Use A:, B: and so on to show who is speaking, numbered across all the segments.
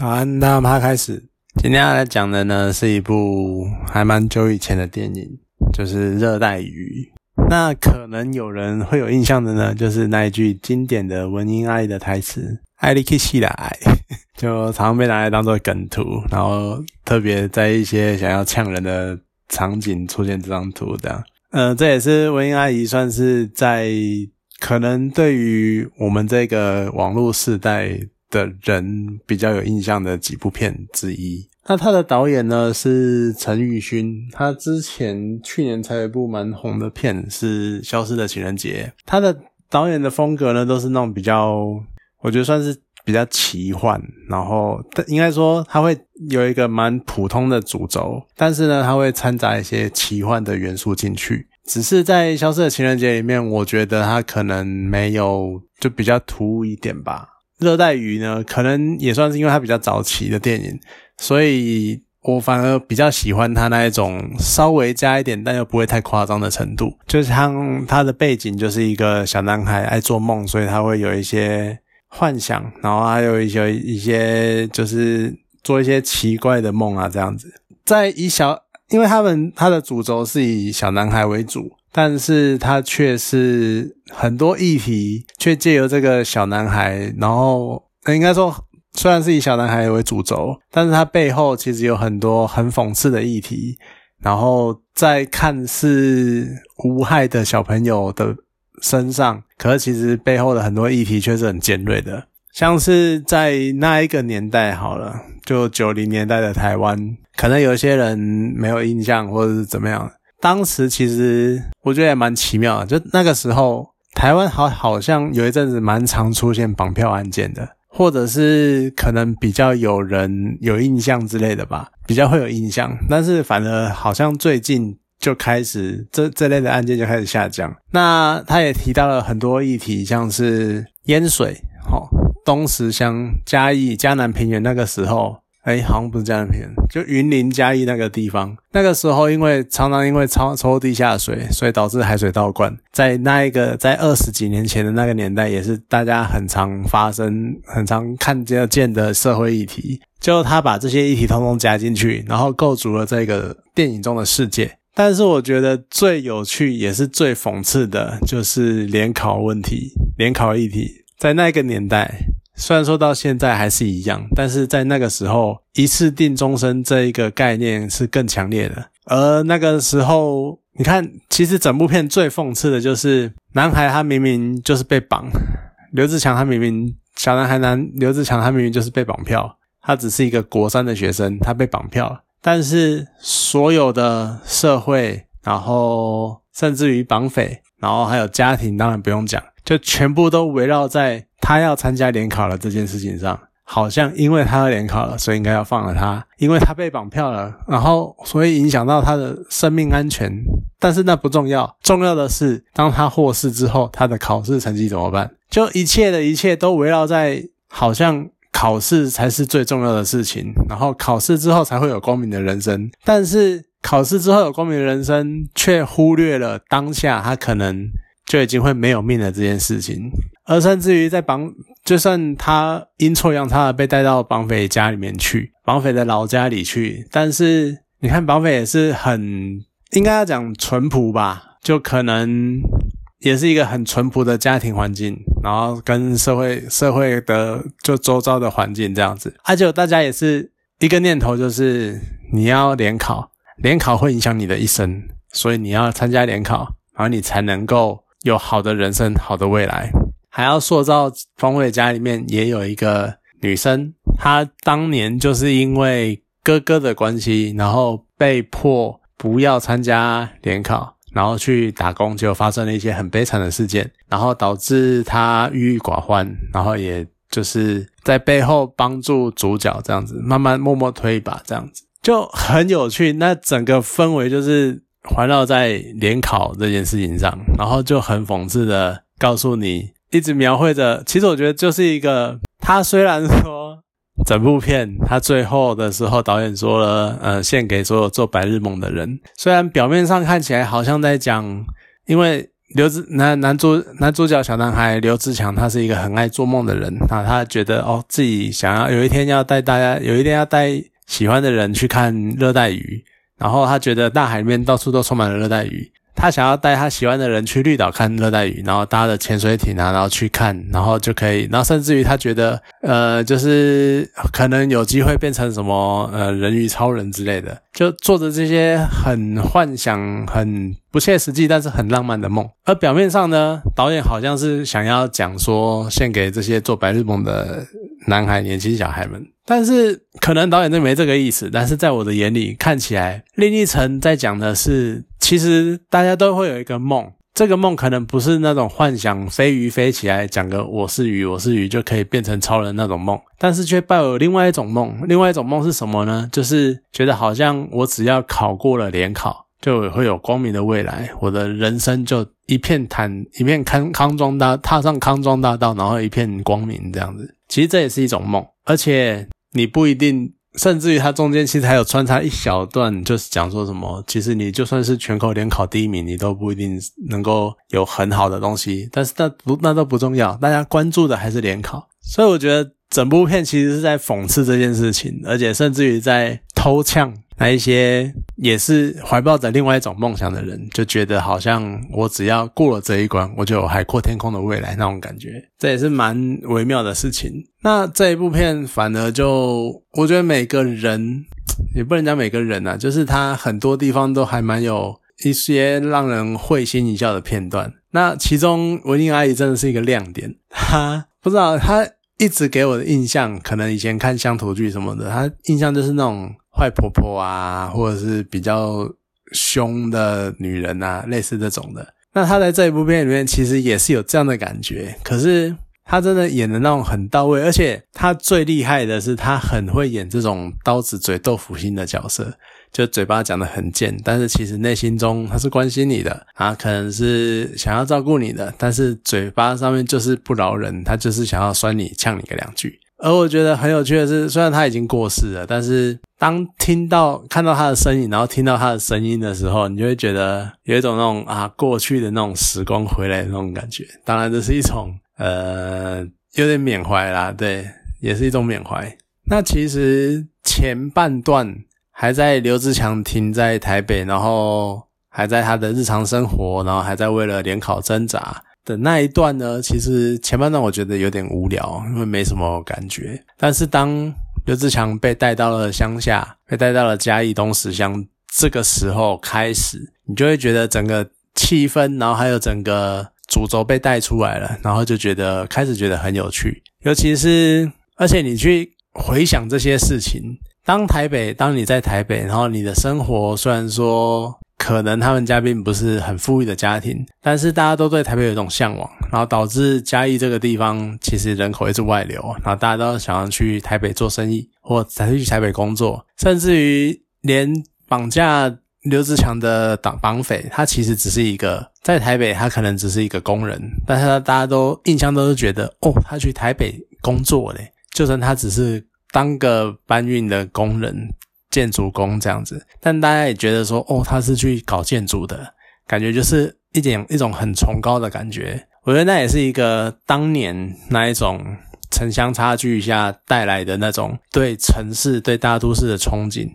A: 好，那么开始。今天要来讲的呢，是一部还蛮久以前的电影，就是《热带鱼》。那可能有人会有印象的呢，就是那一句经典的文英阿姨的台词：“爱你可西的爱”，就常常被拿来当做梗图，然后特别在一些想要呛人的场景出现这张图这样。呃，这也是文英阿姨算是在可能对于我们这个网络时代。的人比较有印象的几部片之一。那他的导演呢是陈宇勋，他之前去年才有一部蛮红的片是《消失的情人节》。他的导演的风格呢都是那种比较，我觉得算是比较奇幻，然后应该说他会有一个蛮普通的主轴，但是呢他会掺杂一些奇幻的元素进去。只是在《消失的情人节》里面，我觉得他可能没有就比较突兀一点吧。热带鱼呢，可能也算是因为它比较早期的电影，所以我反而比较喜欢它那一种稍微加一点，但又不会太夸张的程度。就像它的背景就是一个小男孩爱做梦，所以他会有一些幻想，然后还有一些一些就是做一些奇怪的梦啊，这样子。在以小，因为他们他的主轴是以小男孩为主。但是他却是很多议题，却借由这个小男孩，然后应该说，虽然是以小男孩为主轴，但是他背后其实有很多很讽刺的议题，然后在看似无害的小朋友的身上，可是其实背后的很多议题却是很尖锐的，像是在那一个年代，好了，就九零年代的台湾，可能有些人没有印象，或者是怎么样。当时其实我觉得也蛮奇妙的，就那个时候台湾好好像有一阵子蛮常出现绑票案件的，或者是可能比较有人有印象之类的吧，比较会有印象。但是反而好像最近就开始这这类的案件就开始下降。那他也提到了很多议题，像是淹水，好东石乡嘉义嘉南平原那个时候。哎，好像不是嘉南平原，就云林嘉义那个地方。那个时候，因为常常因为抽抽地下水，所以导致海水倒灌。在那一个在二十几年前的那个年代，也是大家很常发生、很常看得见的社会议题。就他把这些议题通通加进去，然后构筑了这个电影中的世界。但是，我觉得最有趣也是最讽刺的，就是联考问题、联考议题，在那个年代。虽然说到现在还是一样，但是在那个时候，一次定终身这一个概念是更强烈的。而那个时候，你看，其实整部片最讽刺的就是男孩他明明就是被绑，刘志强他明明小男孩男刘志强他明明就是被绑票，他只是一个国三的学生，他被绑票，但是所有的社会，然后甚至于绑匪，然后还有家庭，当然不用讲，就全部都围绕在。他要参加联考了这件事情上，好像因为他要联考了，所以应该要放了他，因为他被绑票了，然后所以影响到他的生命安全。但是那不重要，重要的是当他获释之后，他的考试成绩怎么办？就一切的一切都围绕在好像考试才是最重要的事情，然后考试之后才会有光明的人生。但是考试之后有光明的人生，却忽略了当下他可能。就已经会没有命的这件事情，而甚至于在绑，就算他阴错阳差的被带到绑匪家里面去，绑匪的老家里去，但是你看绑匪也是很应该要讲淳朴吧，就可能也是一个很淳朴的家庭环境，然后跟社会社会的就周遭的环境这样子，而且大家也是一个念头，就是你要联考，联考会影响你的一生，所以你要参加联考，然后你才能够。有好的人生，好的未来，还要塑造。方伟家里面也有一个女生，她当年就是因为哥哥的关系，然后被迫不要参加联考，然后去打工，结果发生了一些很悲惨的事件，然后导致她郁郁寡欢，然后也就是在背后帮助主角这样子，慢慢默默推一把这样子，就很有趣。那整个氛围就是。环绕在联考这件事情上，然后就很讽刺的告诉你，一直描绘着。其实我觉得就是一个，他虽然说整部片他最后的时候，导演说了，呃，献给所有做白日梦的人。虽然表面上看起来好像在讲，因为刘志男男主男主角小男孩刘志强，他是一个很爱做梦的人啊，他觉得哦自己想要有一天要带大家，有一天要带喜欢的人去看热带鱼，然后他觉得大海里面到处都充满了热带鱼。他想要带他喜欢的人去绿岛看热带鱼，然后搭着潜水艇啊，然后去看，然后就可以，然后甚至于他觉得，呃，就是可能有机会变成什么，呃，人鱼超人之类的，就做着这些很幻想、很不切实际，但是很浪漫的梦。而表面上呢，导演好像是想要讲说，献给这些做白日梦的男孩、年轻小孩们。但是可能导演就没这个意思，但是在我的眼里看起来，另一层在讲的是，其实大家都会有一个梦，这个梦可能不是那种幻想飞鱼飞起来，讲个我是鱼我是鱼就可以变成超人那种梦，但是却抱有另外一种梦，另外一种梦是什么呢？就是觉得好像我只要考过了联考，就会有光明的未来，我的人生就一片坦一片康康庄大踏上康庄大道，然后一片光明这样子。其实这也是一种梦，而且。你不一定，甚至于它中间其实还有穿插一小段，就是讲说什么，其实你就算是全口联考第一名，你都不一定能够有很好的东西。但是那不那都不重要，大家关注的还是联考。所以我觉得整部片其实是在讽刺这件事情，而且甚至于在偷呛。那一些也是怀抱着另外一种梦想的人，就觉得好像我只要过了这一关，我就有海阔天空的未来那种感觉，这也是蛮微妙的事情。那这一部片反而就，我觉得每个人也不能讲每个人啊，就是他很多地方都还蛮有一些让人会心一笑的片段。那其中文英阿姨真的是一个亮点，她不知道她一直给我的印象，可能以前看乡土剧什么的，她印象就是那种。坏婆婆啊，或者是比较凶的女人啊，类似这种的。那她在这一部片里面，其实也是有这样的感觉。可是她真的演的那种很到位，而且她最厉害的是，她很会演这种刀子嘴豆腐心的角色，就嘴巴讲的很贱，但是其实内心中他是关心你的啊，可能是想要照顾你的，但是嘴巴上面就是不饶人，他就是想要酸你、呛你个两句。而我觉得很有趣的是，虽然他已经过世了，但是当听到看到他的身影，然后听到他的声音的时候，你就会觉得有一种那种啊过去的那种时光回来的那种感觉。当然，这是一种 呃有点缅怀啦，对，也是一种缅怀。那其实前半段还在刘志强停在台北，然后还在他的日常生活，然后还在为了联考挣扎。的那一段呢，其实前半段我觉得有点无聊，因为没什么感觉。但是当刘志强被带到了乡下，被带到了嘉义东石乡，这个时候开始，你就会觉得整个气氛，然后还有整个主轴被带出来了，然后就觉得开始觉得很有趣。尤其是，而且你去回想这些事情，当台北，当你在台北，然后你的生活虽然说。可能他们家并不是很富裕的家庭，但是大家都对台北有一种向往，然后导致嘉义这个地方其实人口一直外流，然后大家都想要去台北做生意，或再去台北工作，甚至于连绑架刘志强的党绑匪，他其实只是一个在台北，他可能只是一个工人，但是大家都印象都是觉得，哦，他去台北工作嘞，就算他只是当个搬运的工人。建筑工这样子，但大家也觉得说，哦，他是去搞建筑的，感觉就是一点一种很崇高的感觉。我觉得那也是一个当年那一种城乡差距下带来的那种对城市、对大都市的憧憬。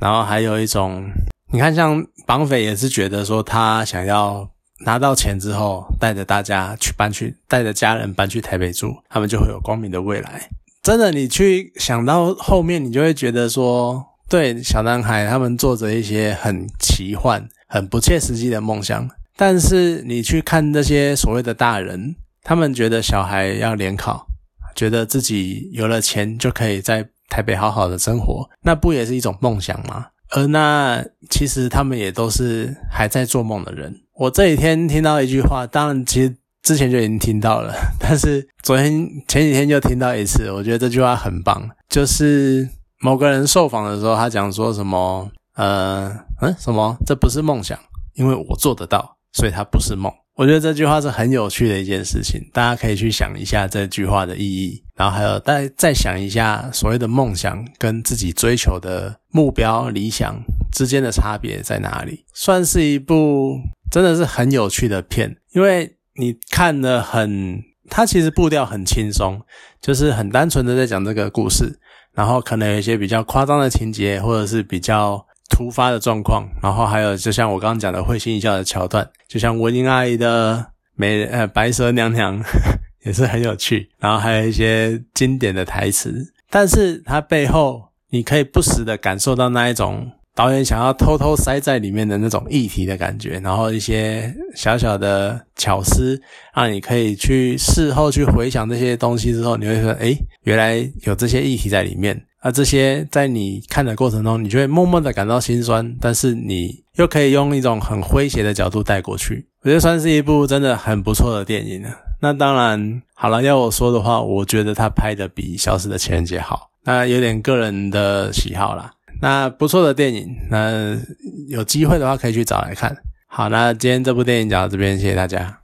A: 然后还有一种，你看，像绑匪也是觉得说，他想要拿到钱之后，带着大家去搬去，带着家人搬去台北住，他们就会有光明的未来。真的，你去想到后面，你就会觉得说。对小男孩，他们做着一些很奇幻、很不切实际的梦想。但是你去看那些所谓的大人，他们觉得小孩要联考，觉得自己有了钱就可以在台北好好的生活，那不也是一种梦想吗？而那其实他们也都是还在做梦的人。我这几天听到一句话，当然其实之前就已经听到了，但是昨天前几天就听到一次，我觉得这句话很棒，就是。某个人受访的时候，他讲说什么？呃，嗯，什么？这不是梦想，因为我做得到，所以它不是梦。我觉得这句话是很有趣的一件事情，大家可以去想一下这句话的意义，然后还有再再想一下所谓的梦想跟自己追求的目标理想之间的差别在哪里。算是一部真的是很有趣的片，因为你看的很，它其实步调很轻松，就是很单纯的在讲这个故事，然后可能有一些比较夸张的情节，或者是比较突发的状况，然后还有就像我刚刚讲的会心一笑的桥段，就像文英阿姨的美呃白蛇娘娘 也是很有趣，然后还有一些经典的台词，但是它背后你可以不时的感受到那一种。导演想要偷偷塞在里面的那种议题的感觉，然后一些小小的巧思，让你可以去事后去回想这些东西之后，你会说：“诶，原来有这些议题在里面。”而这些在你看的过程中，你就会默默的感到心酸，但是你又可以用一种很诙谐的角度带过去。我觉得算是一部真的很不错的电影了。那当然，好了，要我说的话，我觉得他拍的比《消失的情人节》好。那有点个人的喜好啦。那不错的电影，那有机会的话可以去找来看。好，那今天这部电影讲到这边，谢谢大家。